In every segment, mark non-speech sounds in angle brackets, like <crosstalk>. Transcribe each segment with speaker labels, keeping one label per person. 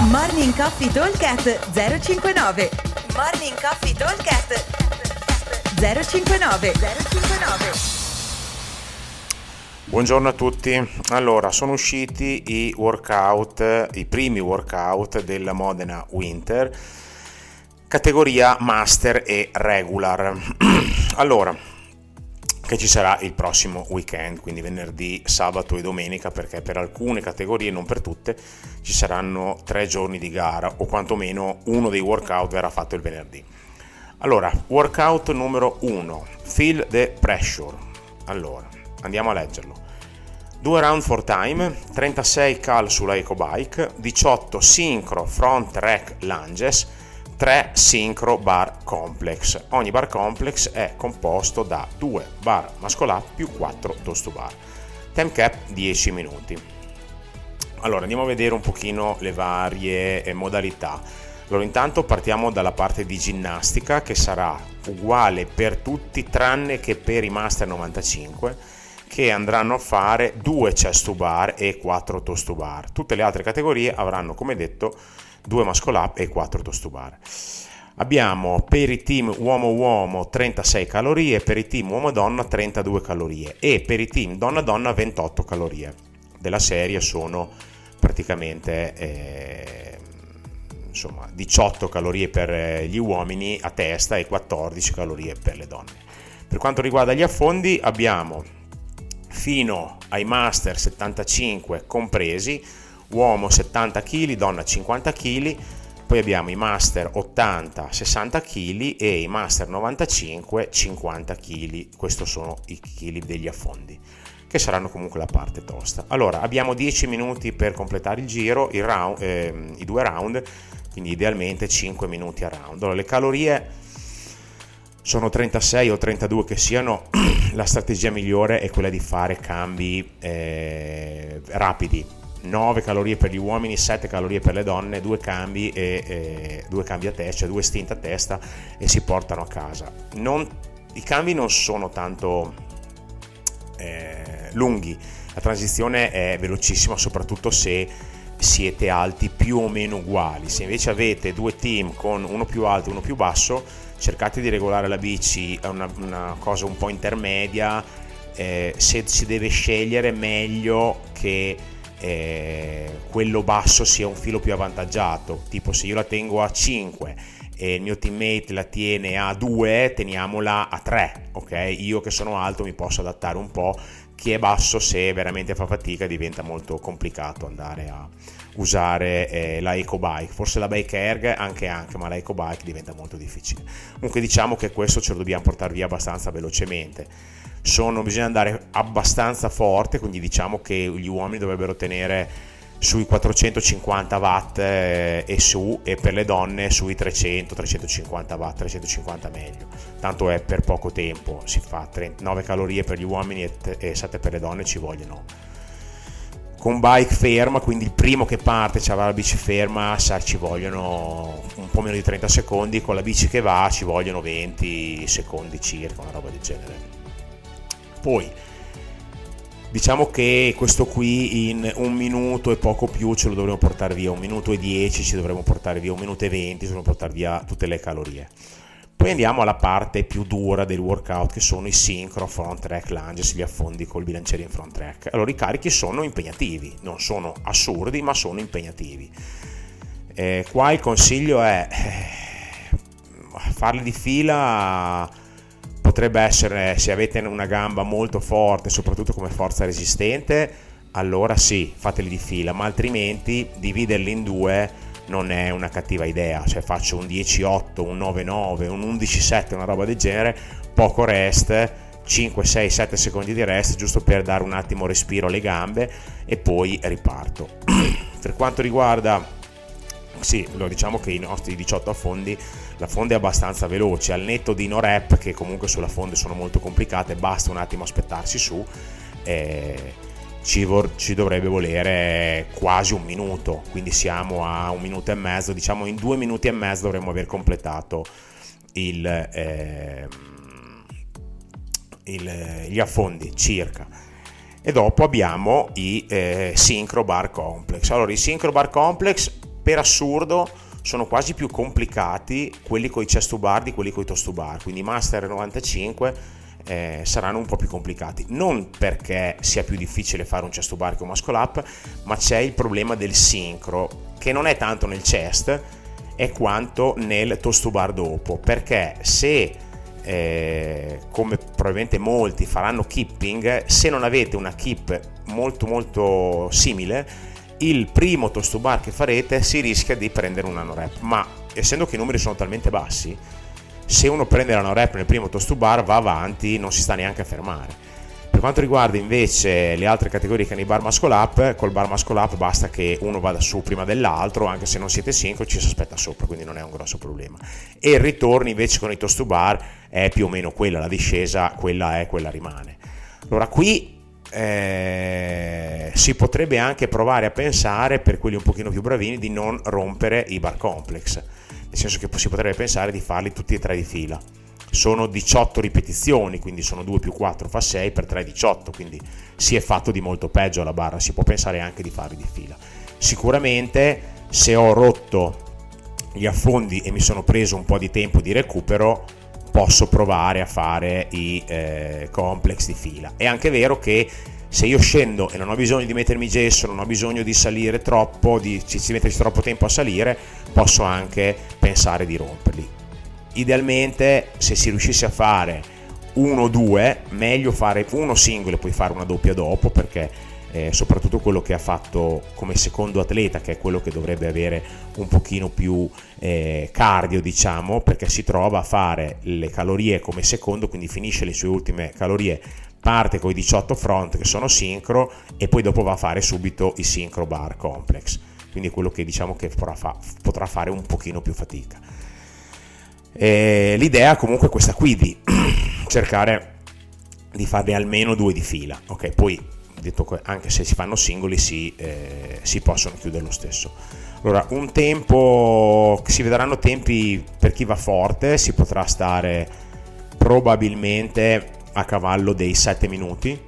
Speaker 1: Morning Coffee Talkcast 059 Morning Coffee Talkcast 059 059
Speaker 2: Buongiorno a tutti. Allora, sono usciti i workout, i primi workout della Modena Winter, categoria Master e Regular. <clears throat> allora, che ci sarà il prossimo weekend, quindi venerdì, sabato e domenica, perché per alcune categorie, non per tutte, ci saranno tre giorni di gara o quantomeno uno dei workout verrà fatto il venerdì. Allora, workout numero 1, Feel the Pressure. Allora, andiamo a leggerlo. 2 round for time, 36 cal sulla EcoBike, 18 sincro front rack lunges, 3 Synchro Bar Complex. Ogni bar complex è composto da 2 bar up più 4 toast to bar. Time cap 10 minuti. Allora andiamo a vedere un pochino le varie eh, modalità. Allora intanto partiamo dalla parte di ginnastica che sarà uguale per tutti tranne che per i Master 95 che andranno a fare 2 chest to bar e 4 toast to bar. Tutte le altre categorie avranno come detto 2 muscle e 4 toast to bar. Abbiamo per i team uomo-uomo 36 calorie, per i team uomo-donna 32 calorie e per i team donna-donna 28 calorie. Della serie sono praticamente eh, insomma, 18 calorie per gli uomini a testa e 14 calorie per le donne. Per quanto riguarda gli affondi abbiamo fino ai master 75 compresi uomo 70 kg, donna 50 kg, poi abbiamo i master 80, 60 kg e i master 95, 50 kg. Questi sono i kg degli affondi, che saranno comunque la parte tosta. Allora, abbiamo 10 minuti per completare il giro, il round, eh, i due round, quindi idealmente 5 minuti a round. Allora, le calorie sono 36 o 32 che siano, <clears throat> la strategia migliore è quella di fare cambi eh, rapidi 9 calorie per gli uomini, 7 calorie per le donne, due cambi, e, e, due cambi a testa, cioè due stint a testa e si portano a casa. Non, I cambi non sono tanto eh, lunghi, la transizione è velocissima soprattutto se siete alti più o meno uguali. Se invece avete due team con uno più alto e uno più basso, cercate di regolare la bici, è una, una cosa un po' intermedia. Eh, se si deve scegliere meglio che eh, quello basso sia un filo più avvantaggiato, tipo se io la tengo a 5 e il mio teammate la tiene a 2, teniamola a 3, ok? Io che sono alto mi posso adattare un po', chi è basso se veramente fa fatica diventa molto complicato andare a usare eh, la EcoBike, forse la Bike Erg anche anche, ma la EcoBike diventa molto difficile. Comunque diciamo che questo ce lo dobbiamo portare via abbastanza velocemente sono, bisogna andare abbastanza forte, quindi diciamo che gli uomini dovrebbero tenere sui 450 watt eh, e su e per le donne sui 300 350 watt 350 meglio. Tanto è per poco tempo si fa 39 calorie per gli uomini e 7 per le donne ci vogliono. Con bike ferma quindi il primo che parte c'ha la bici ferma sa, ci vogliono un po' meno di 30 secondi con la bici che va ci vogliono 20 secondi circa una roba del genere poi diciamo che questo qui in un minuto e poco più ce lo dovremo portare via, un minuto e dieci ci dovremo portare via, un minuto e venti ci dovremo portare via tutte le calorie. Poi andiamo alla parte più dura del workout che sono i synchro front rack lunges, gli affondi col bilanciere in front rack. Allora i carichi sono impegnativi, non sono assurdi ma sono impegnativi. Eh, qua il consiglio è eh, farli di fila potrebbe essere se avete una gamba molto forte, soprattutto come forza resistente, allora sì, fateli di fila, ma altrimenti dividerli in due non è una cattiva idea, cioè faccio un 10-8, un 9-9, un 11-7, una roba del genere, poco rest, 5, 6, 7 secondi di rest, giusto per dare un attimo respiro alle gambe e poi riparto. <clears throat> per quanto riguarda sì, lo diciamo che i nostri 18 affondi, la fonda è abbastanza veloce, al netto di no rep che comunque sulla fonda sono molto complicate, basta un attimo aspettarsi su, eh, ci, vor- ci, dovrebbe volere quasi un minuto, quindi siamo a un minuto e mezzo, diciamo in due minuti e mezzo dovremmo aver completato il, eh, il, gli affondi circa. E dopo abbiamo i eh, Synchro Bar Complex. Allora, i Synchro Bar Complex per assurdo sono quasi più complicati quelli con i chest to bar di quelli con i toast to bar, quindi Master 95 eh, saranno un po' più complicati. Non perché sia più difficile fare un chest to bar che un muscle up, ma c'è il problema del sincro, che non è tanto nel chest, è quanto nel toast to bar dopo. Perché se, eh, come probabilmente molti faranno keeping, se non avete una keep molto molto simile, il primo toast to bar che farete si rischia di prendere un nano rep. Ma essendo che i numeri sono talmente bassi, se uno prende la no rep nel primo toast to bar va avanti, non si sta neanche a fermare. Per quanto riguarda invece le altre categorie che hanno i bar muscle up, col bar muscle up basta che uno vada su prima dell'altro, anche se non siete sincroni ci si aspetta sopra, quindi non è un grosso problema. E il ritorno invece con i toast to bar è più o meno quella, la discesa quella è, quella rimane. Allora qui eh, si potrebbe anche provare a pensare per quelli un pochino più bravini di non rompere i bar complex nel senso che si potrebbe pensare di farli tutti e tre di fila. Sono 18 ripetizioni, quindi sono 2 più 4 fa 6 per 3 18, quindi si è fatto di molto peggio alla barra, si può pensare anche di farli di fila. Sicuramente se ho rotto gli affondi e mi sono preso un po' di tempo di recupero, posso provare a fare i eh, complex di fila. È anche vero che se io scendo e non ho bisogno di mettermi gesso, non ho bisogno di salire troppo, di, metterci troppo tempo a salire, posso anche pensare di romperli. Idealmente, se si riuscisse a fare uno o due, meglio fare uno singolo e poi fare una doppia dopo, perché eh, soprattutto quello che ha fatto come secondo atleta, che è quello che dovrebbe avere un pochino più eh, cardio, diciamo, perché si trova a fare le calorie come secondo, quindi finisce le sue ultime calorie parte con i 18 front che sono sincro e poi dopo va a fare subito i sincro bar complex. Quindi quello che diciamo che potrà, fare un pochino più fatica. E l'idea comunque è questa qui di <clears throat> cercare di farne almeno due di fila ok? Poi detto che anche se si fanno singoli si, eh, si possono chiudere lo stesso. Allora un tempo si vedranno tempi per chi va forte si potrà stare probabilmente a cavallo dei 7 minuti.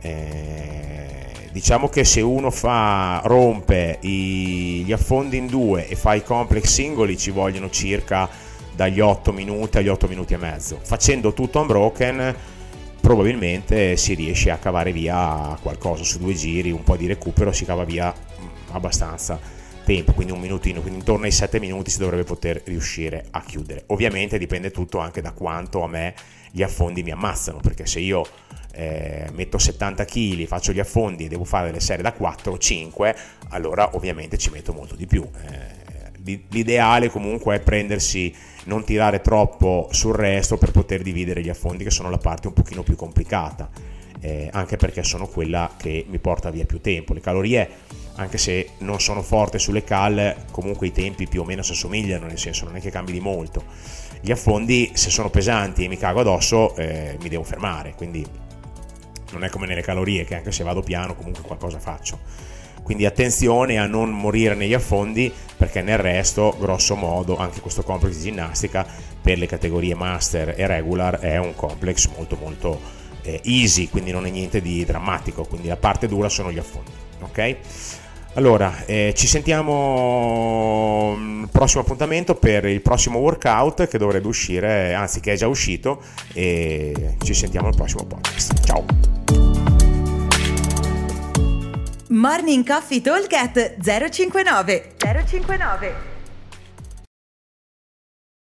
Speaker 2: Eh, diciamo che se uno fa, rompe i, gli affondi in due e fa i complex singoli ci vogliono circa dagli 8 minuti agli 8 minuti e mezzo. Facendo tutto unbroken probabilmente si riesce a cavare via qualcosa su due giri, un po' di recupero, si cava via mm, abbastanza tempo, quindi un minutino, quindi intorno ai 7 minuti si dovrebbe poter riuscire a chiudere. Ovviamente dipende tutto anche da quanto a me gli affondi mi ammazzano, perché se io eh, metto 70 kg, faccio gli affondi e devo fare delle serie da 4 o 5, allora ovviamente ci metto molto di più. Eh, l'ideale comunque è prendersi, non tirare troppo sul resto per poter dividere gli affondi che sono la parte un pochino più complicata, eh, anche perché sono quella che mi porta via più tempo. Le calorie anche se non sono forte sulle cal, comunque i tempi più o meno si assomigliano, nel senso non è che cambi di molto. Gli affondi, se sono pesanti e mi cago addosso, eh, mi devo fermare, quindi non è come nelle calorie, che anche se vado piano comunque qualcosa faccio. Quindi attenzione a non morire negli affondi, perché nel resto, grosso modo, anche questo complex di ginnastica per le categorie master e regular è un complex molto molto eh, easy, quindi non è niente di drammatico, quindi la parte dura sono gli affondi. Ok? Allora, eh, ci sentiamo al mm, prossimo appuntamento per il prossimo workout che dovrebbe uscire, anzi che è già uscito e ci sentiamo al prossimo podcast. Ciao!
Speaker 1: Morning Coffee Talk 059 059